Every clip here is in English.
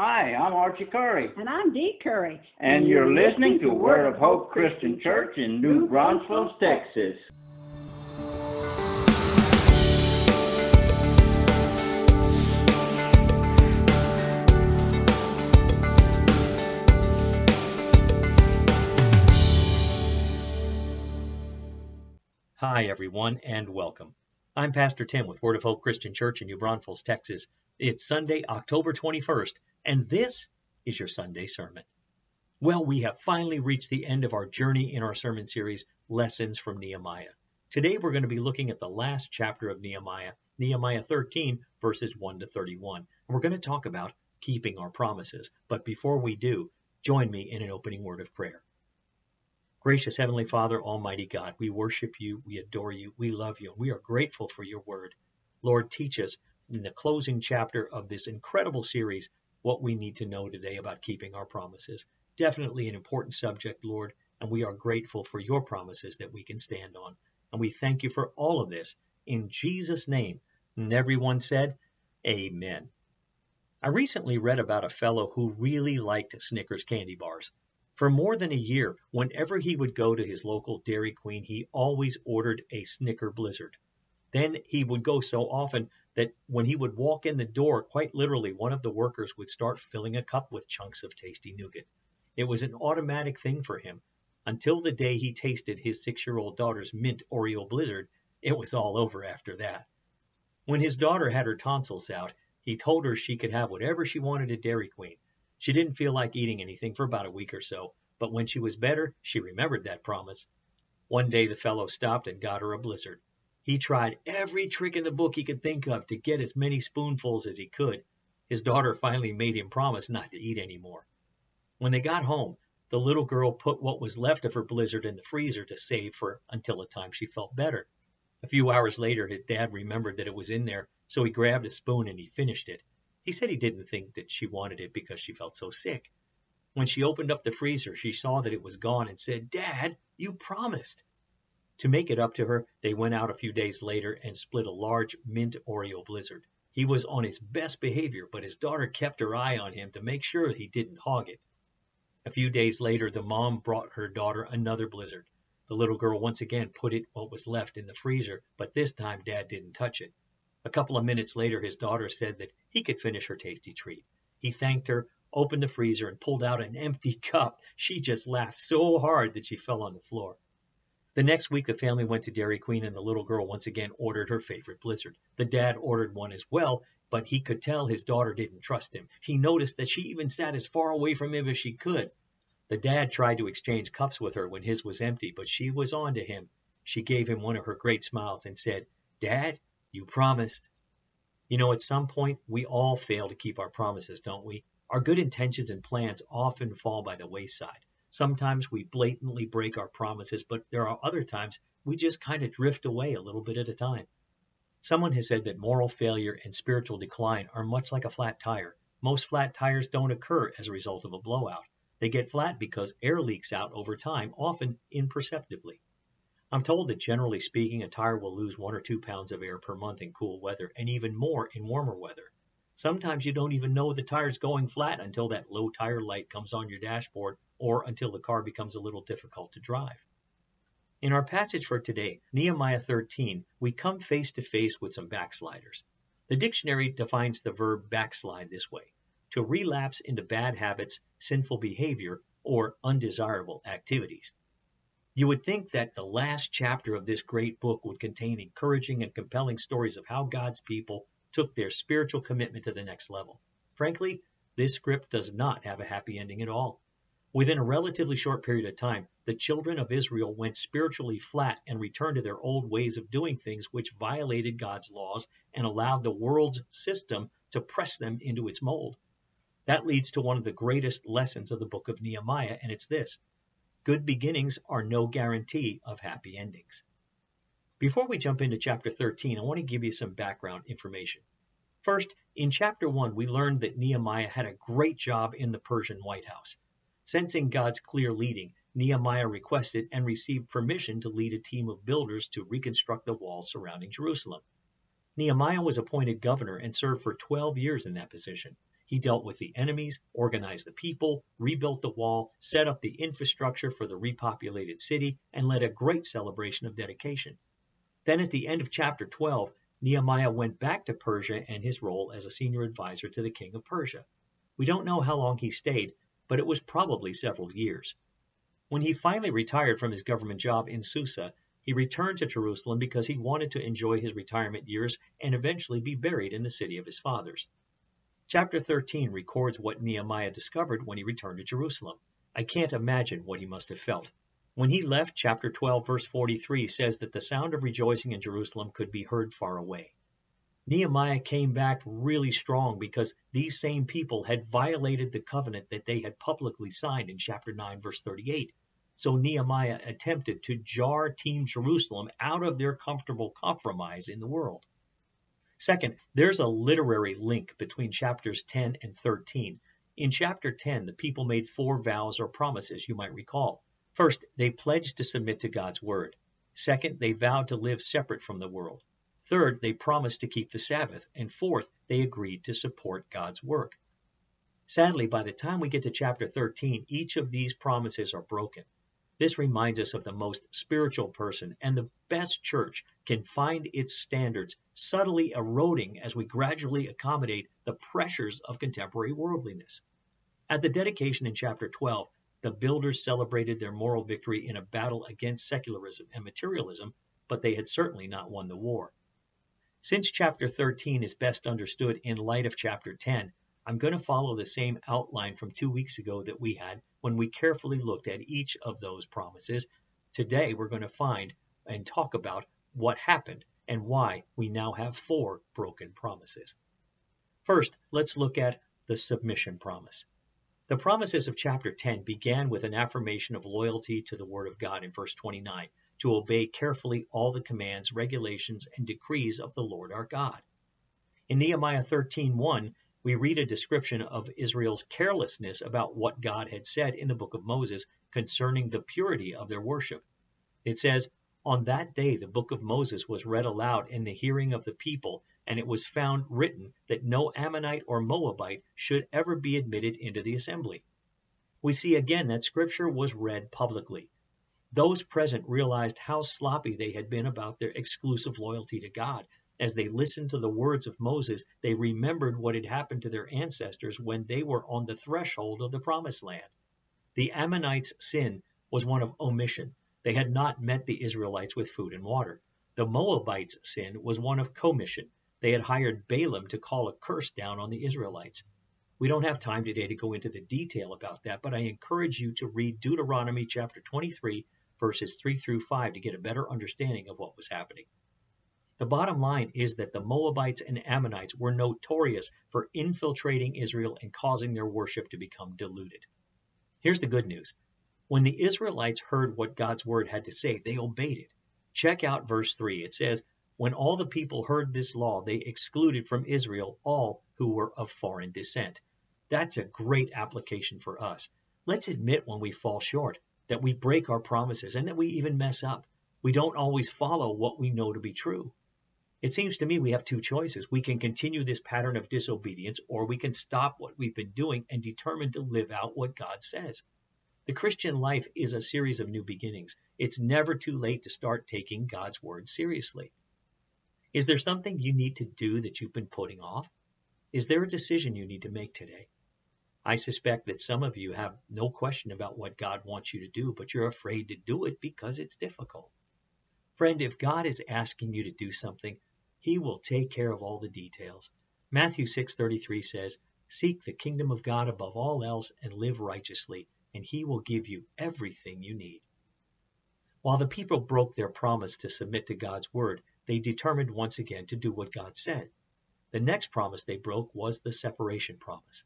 Hi, I'm Archie Curry. And I'm Dee Curry. And you're listening to Word of Hope Christian Church in New Braunfels, Texas. Hi, everyone, and welcome. I'm Pastor Tim with Word of Hope Christian Church in New Braunfels, Texas. It's Sunday, October 21st, and this is your Sunday sermon. Well, we have finally reached the end of our journey in our sermon series, Lessons from Nehemiah. Today we're going to be looking at the last chapter of Nehemiah, Nehemiah 13, verses 1 to 31. And we're going to talk about keeping our promises. But before we do, join me in an opening word of prayer. Gracious Heavenly Father, Almighty God, we worship you, we adore you, we love you, and we are grateful for your word. Lord, teach us in the closing chapter of this incredible series what we need to know today about keeping our promises. Definitely an important subject, Lord, and we are grateful for your promises that we can stand on. And we thank you for all of this in Jesus' name. And everyone said, Amen. I recently read about a fellow who really liked Snickers candy bars. For more than a year, whenever he would go to his local Dairy Queen, he always ordered a Snicker Blizzard. Then he would go so often that when he would walk in the door, quite literally, one of the workers would start filling a cup with chunks of tasty nougat. It was an automatic thing for him. Until the day he tasted his six year old daughter's mint Oreo blizzard, it was all over after that. When his daughter had her tonsils out, he told her she could have whatever she wanted at Dairy Queen. She didn't feel like eating anything for about a week or so, but when she was better, she remembered that promise. One day the fellow stopped and got her a blizzard. He tried every trick in the book he could think of to get as many spoonfuls as he could. His daughter finally made him promise not to eat any more. When they got home, the little girl put what was left of her blizzard in the freezer to save for until the time she felt better. A few hours later, his dad remembered that it was in there, so he grabbed a spoon and he finished it. He said he didn't think that she wanted it because she felt so sick. When she opened up the freezer, she saw that it was gone and said, Dad, you promised. To make it up to her, they went out a few days later and split a large mint Oreo blizzard. He was on his best behavior, but his daughter kept her eye on him to make sure he didn't hog it. A few days later, the mom brought her daughter another blizzard. The little girl once again put it what was left in the freezer, but this time Dad didn't touch it. A couple of minutes later, his daughter said that he could finish her tasty treat. He thanked her, opened the freezer, and pulled out an empty cup. She just laughed so hard that she fell on the floor. The next week, the family went to Dairy Queen, and the little girl once again ordered her favorite blizzard. The dad ordered one as well, but he could tell his daughter didn't trust him. He noticed that she even sat as far away from him as she could. The dad tried to exchange cups with her when his was empty, but she was on to him. She gave him one of her great smiles and said, Dad, you promised. You know, at some point, we all fail to keep our promises, don't we? Our good intentions and plans often fall by the wayside. Sometimes we blatantly break our promises, but there are other times we just kind of drift away a little bit at a time. Someone has said that moral failure and spiritual decline are much like a flat tire. Most flat tires don't occur as a result of a blowout. They get flat because air leaks out over time, often imperceptibly. I'm told that generally speaking, a tire will lose one or two pounds of air per month in cool weather, and even more in warmer weather. Sometimes you don't even know the tire's going flat until that low tire light comes on your dashboard or until the car becomes a little difficult to drive. In our passage for today, Nehemiah 13, we come face to face with some backsliders. The dictionary defines the verb backslide this way to relapse into bad habits, sinful behavior, or undesirable activities. You would think that the last chapter of this great book would contain encouraging and compelling stories of how God's people took their spiritual commitment to the next level. Frankly, this script does not have a happy ending at all. Within a relatively short period of time, the children of Israel went spiritually flat and returned to their old ways of doing things, which violated God's laws and allowed the world's system to press them into its mold. That leads to one of the greatest lessons of the book of Nehemiah, and it's this good beginnings are no guarantee of happy endings. Before we jump into chapter 13, I want to give you some background information. First, in chapter 1, we learned that Nehemiah had a great job in the Persian White House. Sensing God's clear leading, Nehemiah requested and received permission to lead a team of builders to reconstruct the walls surrounding Jerusalem. Nehemiah was appointed governor and served for 12 years in that position. He dealt with the enemies, organized the people, rebuilt the wall, set up the infrastructure for the repopulated city, and led a great celebration of dedication. Then at the end of chapter 12, Nehemiah went back to Persia and his role as a senior advisor to the king of Persia. We don't know how long he stayed, but it was probably several years. When he finally retired from his government job in Susa, he returned to Jerusalem because he wanted to enjoy his retirement years and eventually be buried in the city of his fathers. Chapter 13 records what Nehemiah discovered when he returned to Jerusalem. I can't imagine what he must have felt. When he left, chapter 12, verse 43 says that the sound of rejoicing in Jerusalem could be heard far away. Nehemiah came back really strong because these same people had violated the covenant that they had publicly signed in chapter 9, verse 38. So Nehemiah attempted to jar Team Jerusalem out of their comfortable compromise in the world. Second, there's a literary link between chapters 10 and 13. In chapter 10, the people made four vows or promises, you might recall. First, they pledged to submit to God's word. Second, they vowed to live separate from the world. Third, they promised to keep the Sabbath. And fourth, they agreed to support God's work. Sadly, by the time we get to chapter 13, each of these promises are broken. This reminds us of the most spiritual person, and the best church can find its standards subtly eroding as we gradually accommodate the pressures of contemporary worldliness. At the dedication in chapter 12, the builders celebrated their moral victory in a battle against secularism and materialism, but they had certainly not won the war. Since chapter 13 is best understood in light of chapter 10, I'm going to follow the same outline from two weeks ago that we had when we carefully looked at each of those promises. Today, we're going to find and talk about what happened and why we now have four broken promises. First, let's look at the submission promise. The promises of chapter 10 began with an affirmation of loyalty to the Word of God in verse 29, to obey carefully all the commands, regulations, and decrees of the Lord our God. In Nehemiah 13:1, we read a description of Israel's carelessness about what God had said in the book of Moses concerning the purity of their worship. It says, On that day the book of Moses was read aloud in the hearing of the people, and it was found written that no Ammonite or Moabite should ever be admitted into the assembly. We see again that scripture was read publicly. Those present realized how sloppy they had been about their exclusive loyalty to God, as they listened to the words of Moses, they remembered what had happened to their ancestors when they were on the threshold of the promised land. The Ammonites' sin was one of omission. They had not met the Israelites with food and water. The Moabites' sin was one of commission. They had hired Balaam to call a curse down on the Israelites. We don't have time today to go into the detail about that, but I encourage you to read Deuteronomy chapter 23, verses 3 through 5 to get a better understanding of what was happening. The bottom line is that the Moabites and Ammonites were notorious for infiltrating Israel and causing their worship to become diluted. Here's the good news. When the Israelites heard what God's word had to say, they obeyed it. Check out verse 3. It says, When all the people heard this law, they excluded from Israel all who were of foreign descent. That's a great application for us. Let's admit when we fall short, that we break our promises, and that we even mess up. We don't always follow what we know to be true. It seems to me we have two choices. We can continue this pattern of disobedience, or we can stop what we've been doing and determine to live out what God says. The Christian life is a series of new beginnings. It's never too late to start taking God's word seriously. Is there something you need to do that you've been putting off? Is there a decision you need to make today? I suspect that some of you have no question about what God wants you to do, but you're afraid to do it because it's difficult. Friend, if God is asking you to do something, he will take care of all the details. Matthew 6:33 says, "Seek the kingdom of God above all else and live righteously, and he will give you everything you need." While the people broke their promise to submit to God's word, they determined once again to do what God said. The next promise they broke was the separation promise.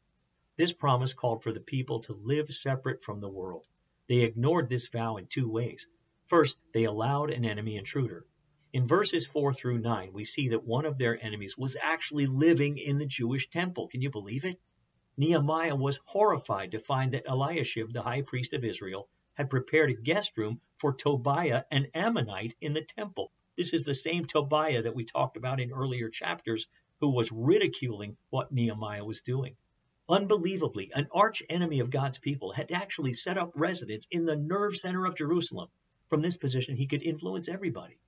This promise called for the people to live separate from the world. They ignored this vow in two ways. First, they allowed an enemy intruder. In verses 4 through 9, we see that one of their enemies was actually living in the Jewish temple. Can you believe it? Nehemiah was horrified to find that Eliashib, the high priest of Israel, had prepared a guest room for Tobiah, an Ammonite, in the temple. This is the same Tobiah that we talked about in earlier chapters, who was ridiculing what Nehemiah was doing. Unbelievably, an arch enemy of God's people had actually set up residence in the nerve center of Jerusalem. From this position, he could influence everybody.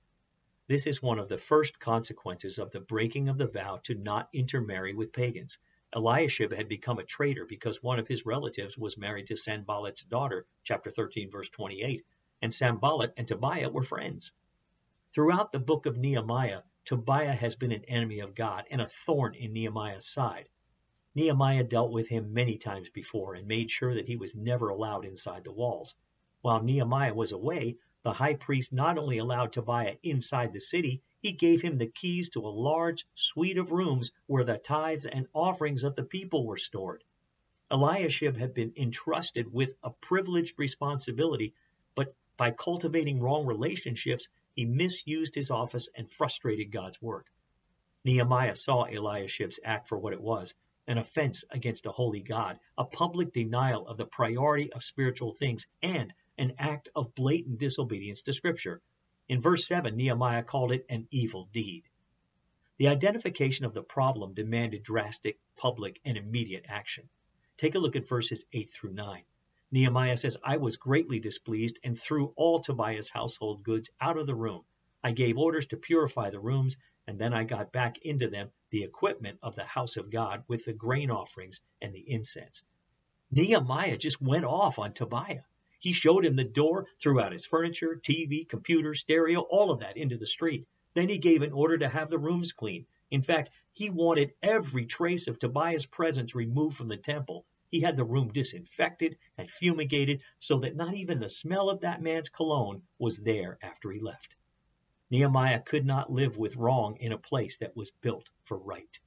This is one of the first consequences of the breaking of the vow to not intermarry with pagans. Eliashib had become a traitor because one of his relatives was married to Sanballat's daughter, chapter 13, verse 28, and Sanballat and Tobiah were friends. Throughout the book of Nehemiah, Tobiah has been an enemy of God and a thorn in Nehemiah's side. Nehemiah dealt with him many times before and made sure that he was never allowed inside the walls. While Nehemiah was away, the high priest not only allowed Tobiah inside the city, he gave him the keys to a large suite of rooms where the tithes and offerings of the people were stored. Eliashib had been entrusted with a privileged responsibility, but by cultivating wrong relationships, he misused his office and frustrated God's work. Nehemiah saw Eliashib's act for what it was an offense against a holy God, a public denial of the priority of spiritual things, and an act of blatant disobedience to Scripture. In verse 7, Nehemiah called it an evil deed. The identification of the problem demanded drastic, public, and immediate action. Take a look at verses 8 through 9. Nehemiah says, I was greatly displeased and threw all Tobiah's household goods out of the room. I gave orders to purify the rooms, and then I got back into them the equipment of the house of God with the grain offerings and the incense. Nehemiah just went off on Tobiah. He showed him the door, threw out his furniture, TV, computer, stereo, all of that into the street. Then he gave an order to have the rooms cleaned. In fact, he wanted every trace of Tobiah's presence removed from the temple. He had the room disinfected and fumigated so that not even the smell of that man's cologne was there after he left. Nehemiah could not live with wrong in a place that was built for right.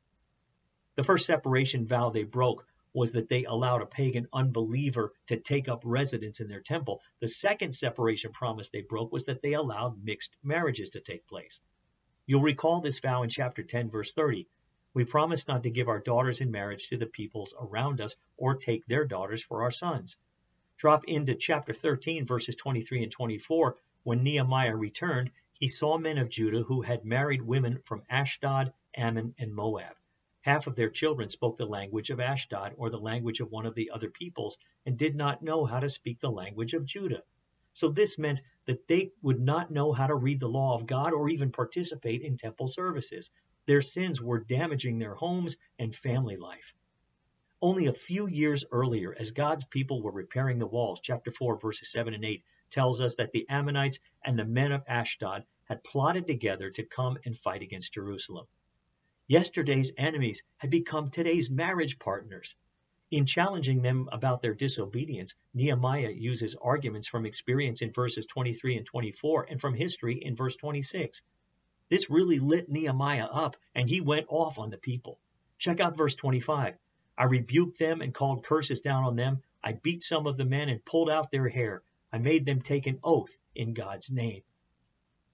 The first separation vow they broke was that they allowed a pagan unbeliever to take up residence in their temple. The second separation promise they broke was that they allowed mixed marriages to take place. You'll recall this vow in chapter 10, verse 30. We promise not to give our daughters in marriage to the peoples around us or take their daughters for our sons. Drop into chapter 13, verses 23 and 24. When Nehemiah returned, he saw men of Judah who had married women from Ashdod, Ammon, and Moab. Half of their children spoke the language of Ashdod or the language of one of the other peoples and did not know how to speak the language of Judah. So this meant that they would not know how to read the law of God or even participate in temple services. Their sins were damaging their homes and family life. Only a few years earlier, as God's people were repairing the walls, chapter 4, verses 7 and 8 tells us that the Ammonites and the men of Ashdod had plotted together to come and fight against Jerusalem. Yesterday's enemies had become today's marriage partners. In challenging them about their disobedience, Nehemiah uses arguments from experience in verses 23 and 24 and from history in verse 26. This really lit Nehemiah up, and he went off on the people. Check out verse 25. I rebuked them and called curses down on them. I beat some of the men and pulled out their hair. I made them take an oath in God's name.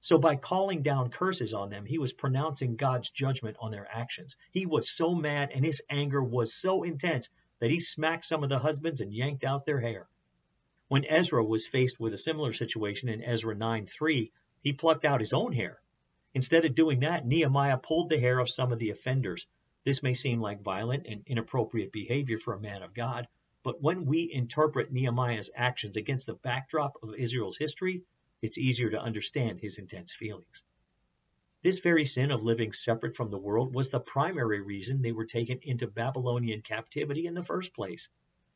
So by calling down curses on them, he was pronouncing God's judgment on their actions. He was so mad and his anger was so intense that he smacked some of the husbands and yanked out their hair. When Ezra was faced with a similar situation in Ezra 9:3, he plucked out his own hair. Instead of doing that, Nehemiah pulled the hair of some of the offenders. This may seem like violent and inappropriate behavior for a man of God, but when we interpret Nehemiah's actions against the backdrop of Israel's history, it's easier to understand his intense feelings. This very sin of living separate from the world was the primary reason they were taken into Babylonian captivity in the first place.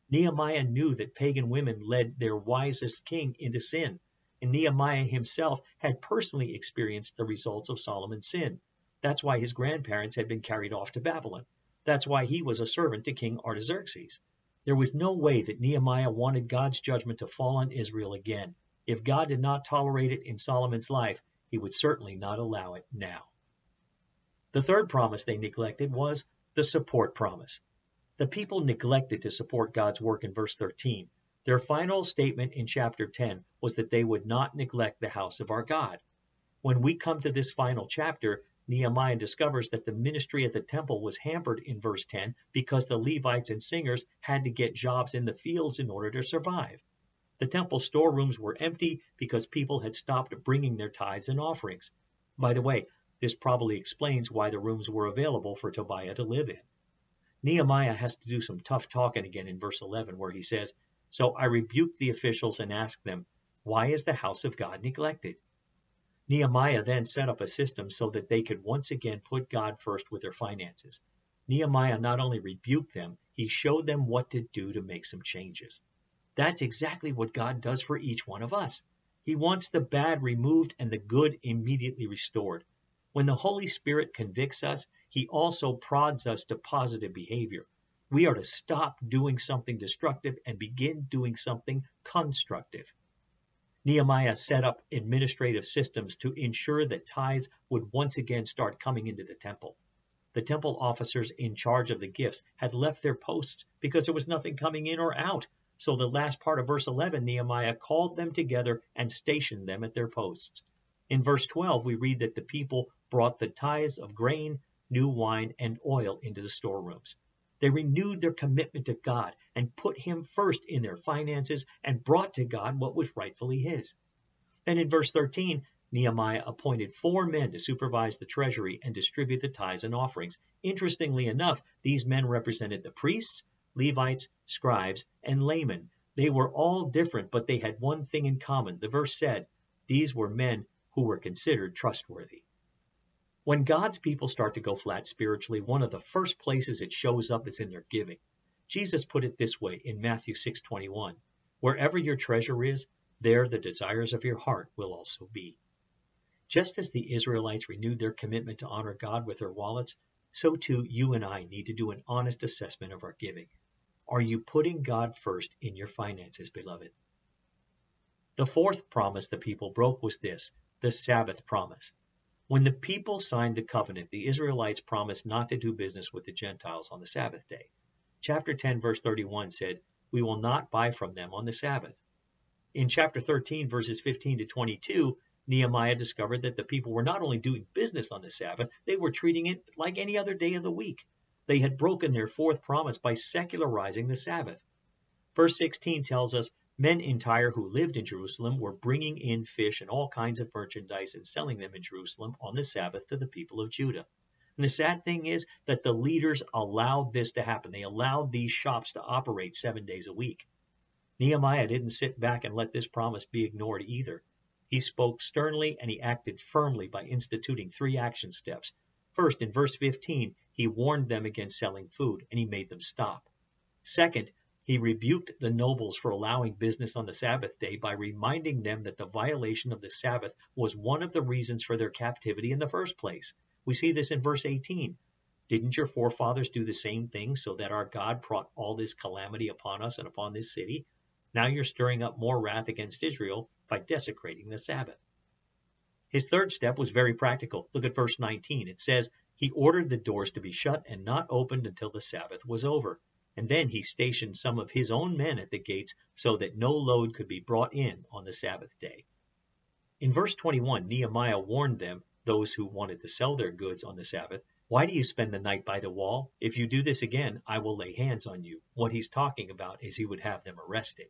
Nehemiah knew that pagan women led their wisest king into sin, and Nehemiah himself had personally experienced the results of Solomon's sin. That's why his grandparents had been carried off to Babylon. That's why he was a servant to King Artaxerxes. There was no way that Nehemiah wanted God's judgment to fall on Israel again, if God did not tolerate it in Solomon's life, he would certainly not allow it now. The third promise they neglected was the support promise. The people neglected to support God's work in verse 13. Their final statement in chapter 10 was that they would not neglect the house of our God. When we come to this final chapter, Nehemiah discovers that the ministry at the temple was hampered in verse 10 because the Levites and singers had to get jobs in the fields in order to survive. The temple storerooms were empty because people had stopped bringing their tithes and offerings. By the way, this probably explains why the rooms were available for Tobiah to live in. Nehemiah has to do some tough talking again in verse 11, where he says, So I rebuked the officials and asked them, Why is the house of God neglected? Nehemiah then set up a system so that they could once again put God first with their finances. Nehemiah not only rebuked them, he showed them what to do to make some changes. That's exactly what God does for each one of us. He wants the bad removed and the good immediately restored. When the Holy Spirit convicts us, he also prods us to positive behavior. We are to stop doing something destructive and begin doing something constructive. Nehemiah set up administrative systems to ensure that tithes would once again start coming into the temple. The temple officers in charge of the gifts had left their posts because there was nothing coming in or out. So the last part of verse 11, Nehemiah called them together and stationed them at their posts. In verse 12, we read that the people brought the tithes of grain, new wine, and oil into the storerooms. They renewed their commitment to God and put Him first in their finances and brought to God what was rightfully His. Then in verse 13, Nehemiah appointed four men to supervise the treasury and distribute the tithes and offerings. Interestingly enough, these men represented the priests, Levites, scribes, and laymen. They were all different, but they had one thing in common. The verse said, These were men who were considered trustworthy. When God's people start to go flat spiritually, one of the first places it shows up is in their giving. Jesus put it this way in Matthew 6:21, "Wherever your treasure is, there the desires of your heart will also be." Just as the Israelites renewed their commitment to honor God with their wallets, so too you and I need to do an honest assessment of our giving. Are you putting God first in your finances, beloved? The fourth promise the people broke was this, the Sabbath promise. When the people signed the covenant, the Israelites promised not to do business with the Gentiles on the Sabbath day. Chapter 10, verse 31 said, We will not buy from them on the Sabbath. In chapter 13, verses 15 to 22, Nehemiah discovered that the people were not only doing business on the Sabbath, they were treating it like any other day of the week. They had broken their fourth promise by secularizing the Sabbath. Verse 16 tells us Men in Tyre who lived in Jerusalem were bringing in fish and all kinds of merchandise and selling them in Jerusalem on the Sabbath to the people of Judah. And the sad thing is that the leaders allowed this to happen. They allowed these shops to operate seven days a week. Nehemiah didn't sit back and let this promise be ignored either. He spoke sternly and he acted firmly by instituting three action steps. First, in verse 15, he warned them against selling food and he made them stop. Second, he rebuked the nobles for allowing business on the Sabbath day by reminding them that the violation of the Sabbath was one of the reasons for their captivity in the first place. We see this in verse 18. Didn't your forefathers do the same thing so that our God brought all this calamity upon us and upon this city? Now you're stirring up more wrath against Israel by desecrating the Sabbath. His third step was very practical. Look at verse 19. It says, He ordered the doors to be shut and not opened until the Sabbath was over and then he stationed some of his own men at the gates so that no load could be brought in on the Sabbath day. In verse 21, Nehemiah warned them, those who wanted to sell their goods on the Sabbath, Why do you spend the night by the wall? If you do this again, I will lay hands on you. What he's talking about is he would have them arrested.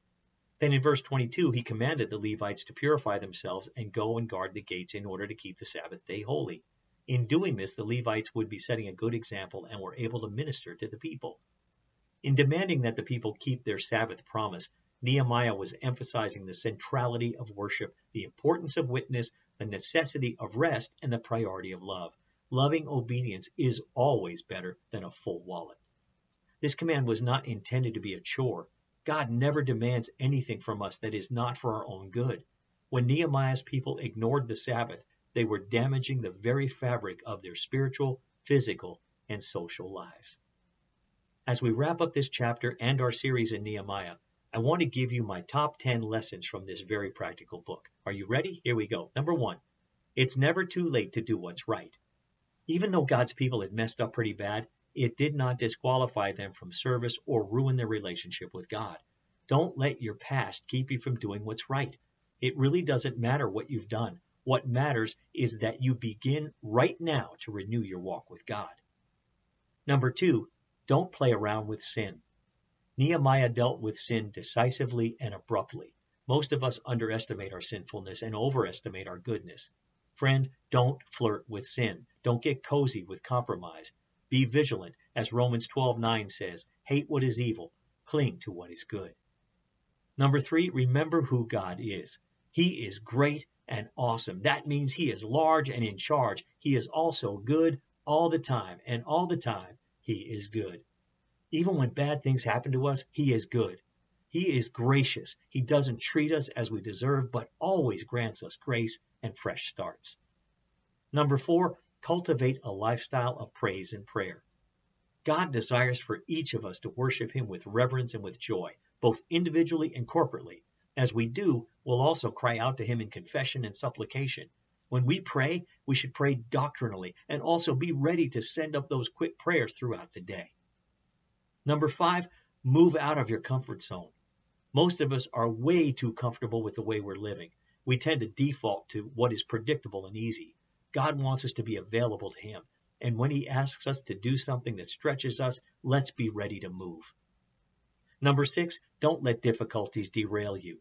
Then in verse 22, he commanded the Levites to purify themselves and go and guard the gates in order to keep the Sabbath day holy. In doing this, the Levites would be setting a good example and were able to minister to the people. In demanding that the people keep their Sabbath promise, Nehemiah was emphasizing the centrality of worship, the importance of witness, the necessity of rest, and the priority of love. Loving obedience is always better than a full wallet. This command was not intended to be a chore. God never demands anything from us that is not for our own good. When Nehemiah's people ignored the Sabbath, they were damaging the very fabric of their spiritual, physical, and social lives. As we wrap up this chapter and our series in Nehemiah, I want to give you my top 10 lessons from this very practical book. Are you ready? Here we go. Number one, it's never too late to do what's right. Even though God's people had messed up pretty bad, it did not disqualify them from service or ruin their relationship with God. Don't let your past keep you from doing what's right. It really doesn't matter what you've done. What matters is that you begin right now to renew your walk with God. Number two, don't play around with sin. Nehemiah dealt with sin decisively and abruptly. Most of us underestimate our sinfulness and overestimate our goodness. Friend, don't flirt with sin. Don't get cozy with compromise. Be vigilant. As Romans 12:9 says, hate what is evil, cling to what is good. Number 3, remember who God is. He is great and awesome. That means he is large and in charge. He is also good all the time, and all the time he is good. Even when bad things happen to us, he is good. He is gracious. He doesn't treat us as we deserve, but always grants us grace and fresh starts. Number four, cultivate a lifestyle of praise and prayer. God desires for each of us to worship Him with reverence and with joy, both individually and corporately. As we do, we'll also cry out to Him in confession and supplication. When we pray, we should pray doctrinally and also be ready to send up those quick prayers throughout the day. Number five, move out of your comfort zone. Most of us are way too comfortable with the way we're living. We tend to default to what is predictable and easy. God wants us to be available to Him. And when He asks us to do something that stretches us, let's be ready to move. Number six, don't let difficulties derail you.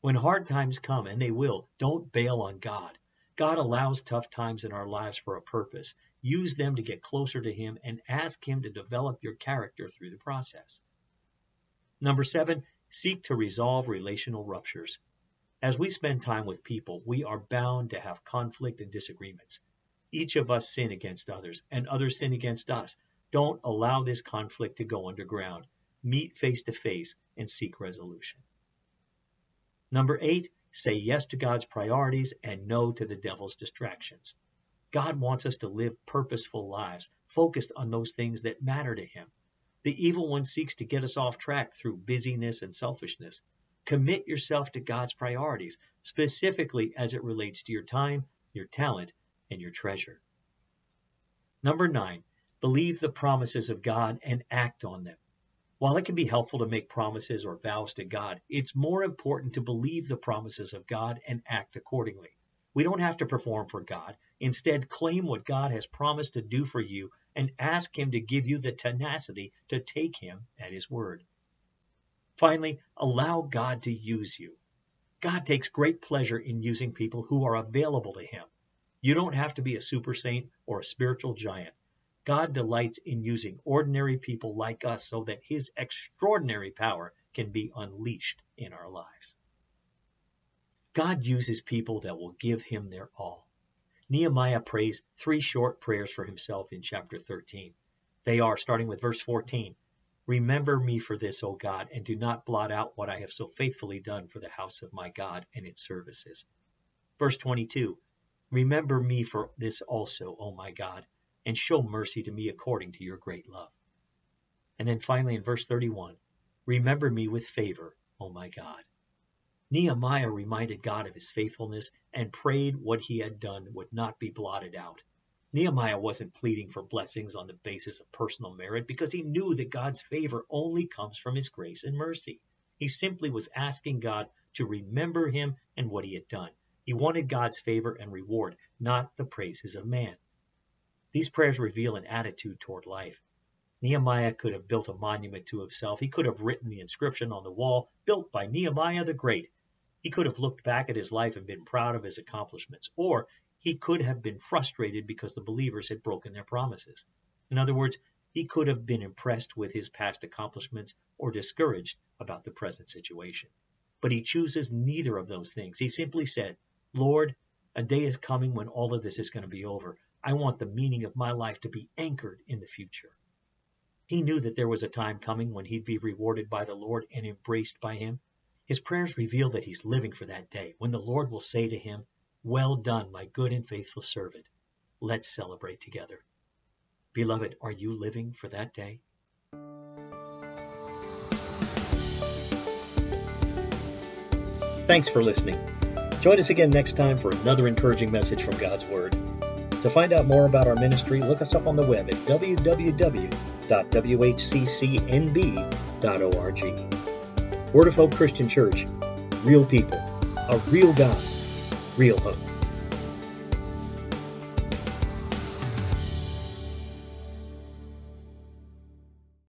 When hard times come, and they will, don't bail on God. God allows tough times in our lives for a purpose. Use them to get closer to Him and ask Him to develop your character through the process. Number seven, seek to resolve relational ruptures. As we spend time with people, we are bound to have conflict and disagreements. Each of us sin against others, and others sin against us. Don't allow this conflict to go underground. Meet face to face and seek resolution. Number eight, say yes to God's priorities and no to the devil's distractions. God wants us to live purposeful lives, focused on those things that matter to Him. The evil one seeks to get us off track through busyness and selfishness. Commit yourself to God's priorities, specifically as it relates to your time, your talent, and your treasure. Number nine, believe the promises of God and act on them. While it can be helpful to make promises or vows to God, it's more important to believe the promises of God and act accordingly. We don't have to perform for God. Instead, claim what God has promised to do for you and ask Him to give you the tenacity to take Him at His word. Finally, allow God to use you. God takes great pleasure in using people who are available to Him. You don't have to be a super saint or a spiritual giant. God delights in using ordinary people like us so that his extraordinary power can be unleashed in our lives. God uses people that will give him their all. Nehemiah prays three short prayers for himself in chapter 13. They are, starting with verse 14, Remember me for this, O God, and do not blot out what I have so faithfully done for the house of my God and its services. Verse 22, Remember me for this also, O my God, and show mercy to me according to your great love. And then finally in verse 31, remember me with favor, O my God. Nehemiah reminded God of his faithfulness and prayed what he had done would not be blotted out. Nehemiah wasn't pleading for blessings on the basis of personal merit because he knew that God's favor only comes from his grace and mercy. He simply was asking God to remember him and what he had done. He wanted God's favor and reward, not the praises of man. These prayers reveal an attitude toward life. Nehemiah could have built a monument to himself. He could have written the inscription on the wall, built by Nehemiah the Great. He could have looked back at his life and been proud of his accomplishments. Or he could have been frustrated because the believers had broken their promises. In other words, he could have been impressed with his past accomplishments or discouraged about the present situation. But he chooses neither of those things. He simply said, Lord, a day is coming when all of this is going to be over. I want the meaning of my life to be anchored in the future. He knew that there was a time coming when he'd be rewarded by the Lord and embraced by him. His prayers reveal that he's living for that day when the Lord will say to him, Well done, my good and faithful servant. Let's celebrate together. Beloved, are you living for that day? Thanks for listening. Join us again next time for another encouraging message from God's Word. To find out more about our ministry, look us up on the web at www.whccnb.org. Word of Hope Christian Church, real people, a real God, real hope.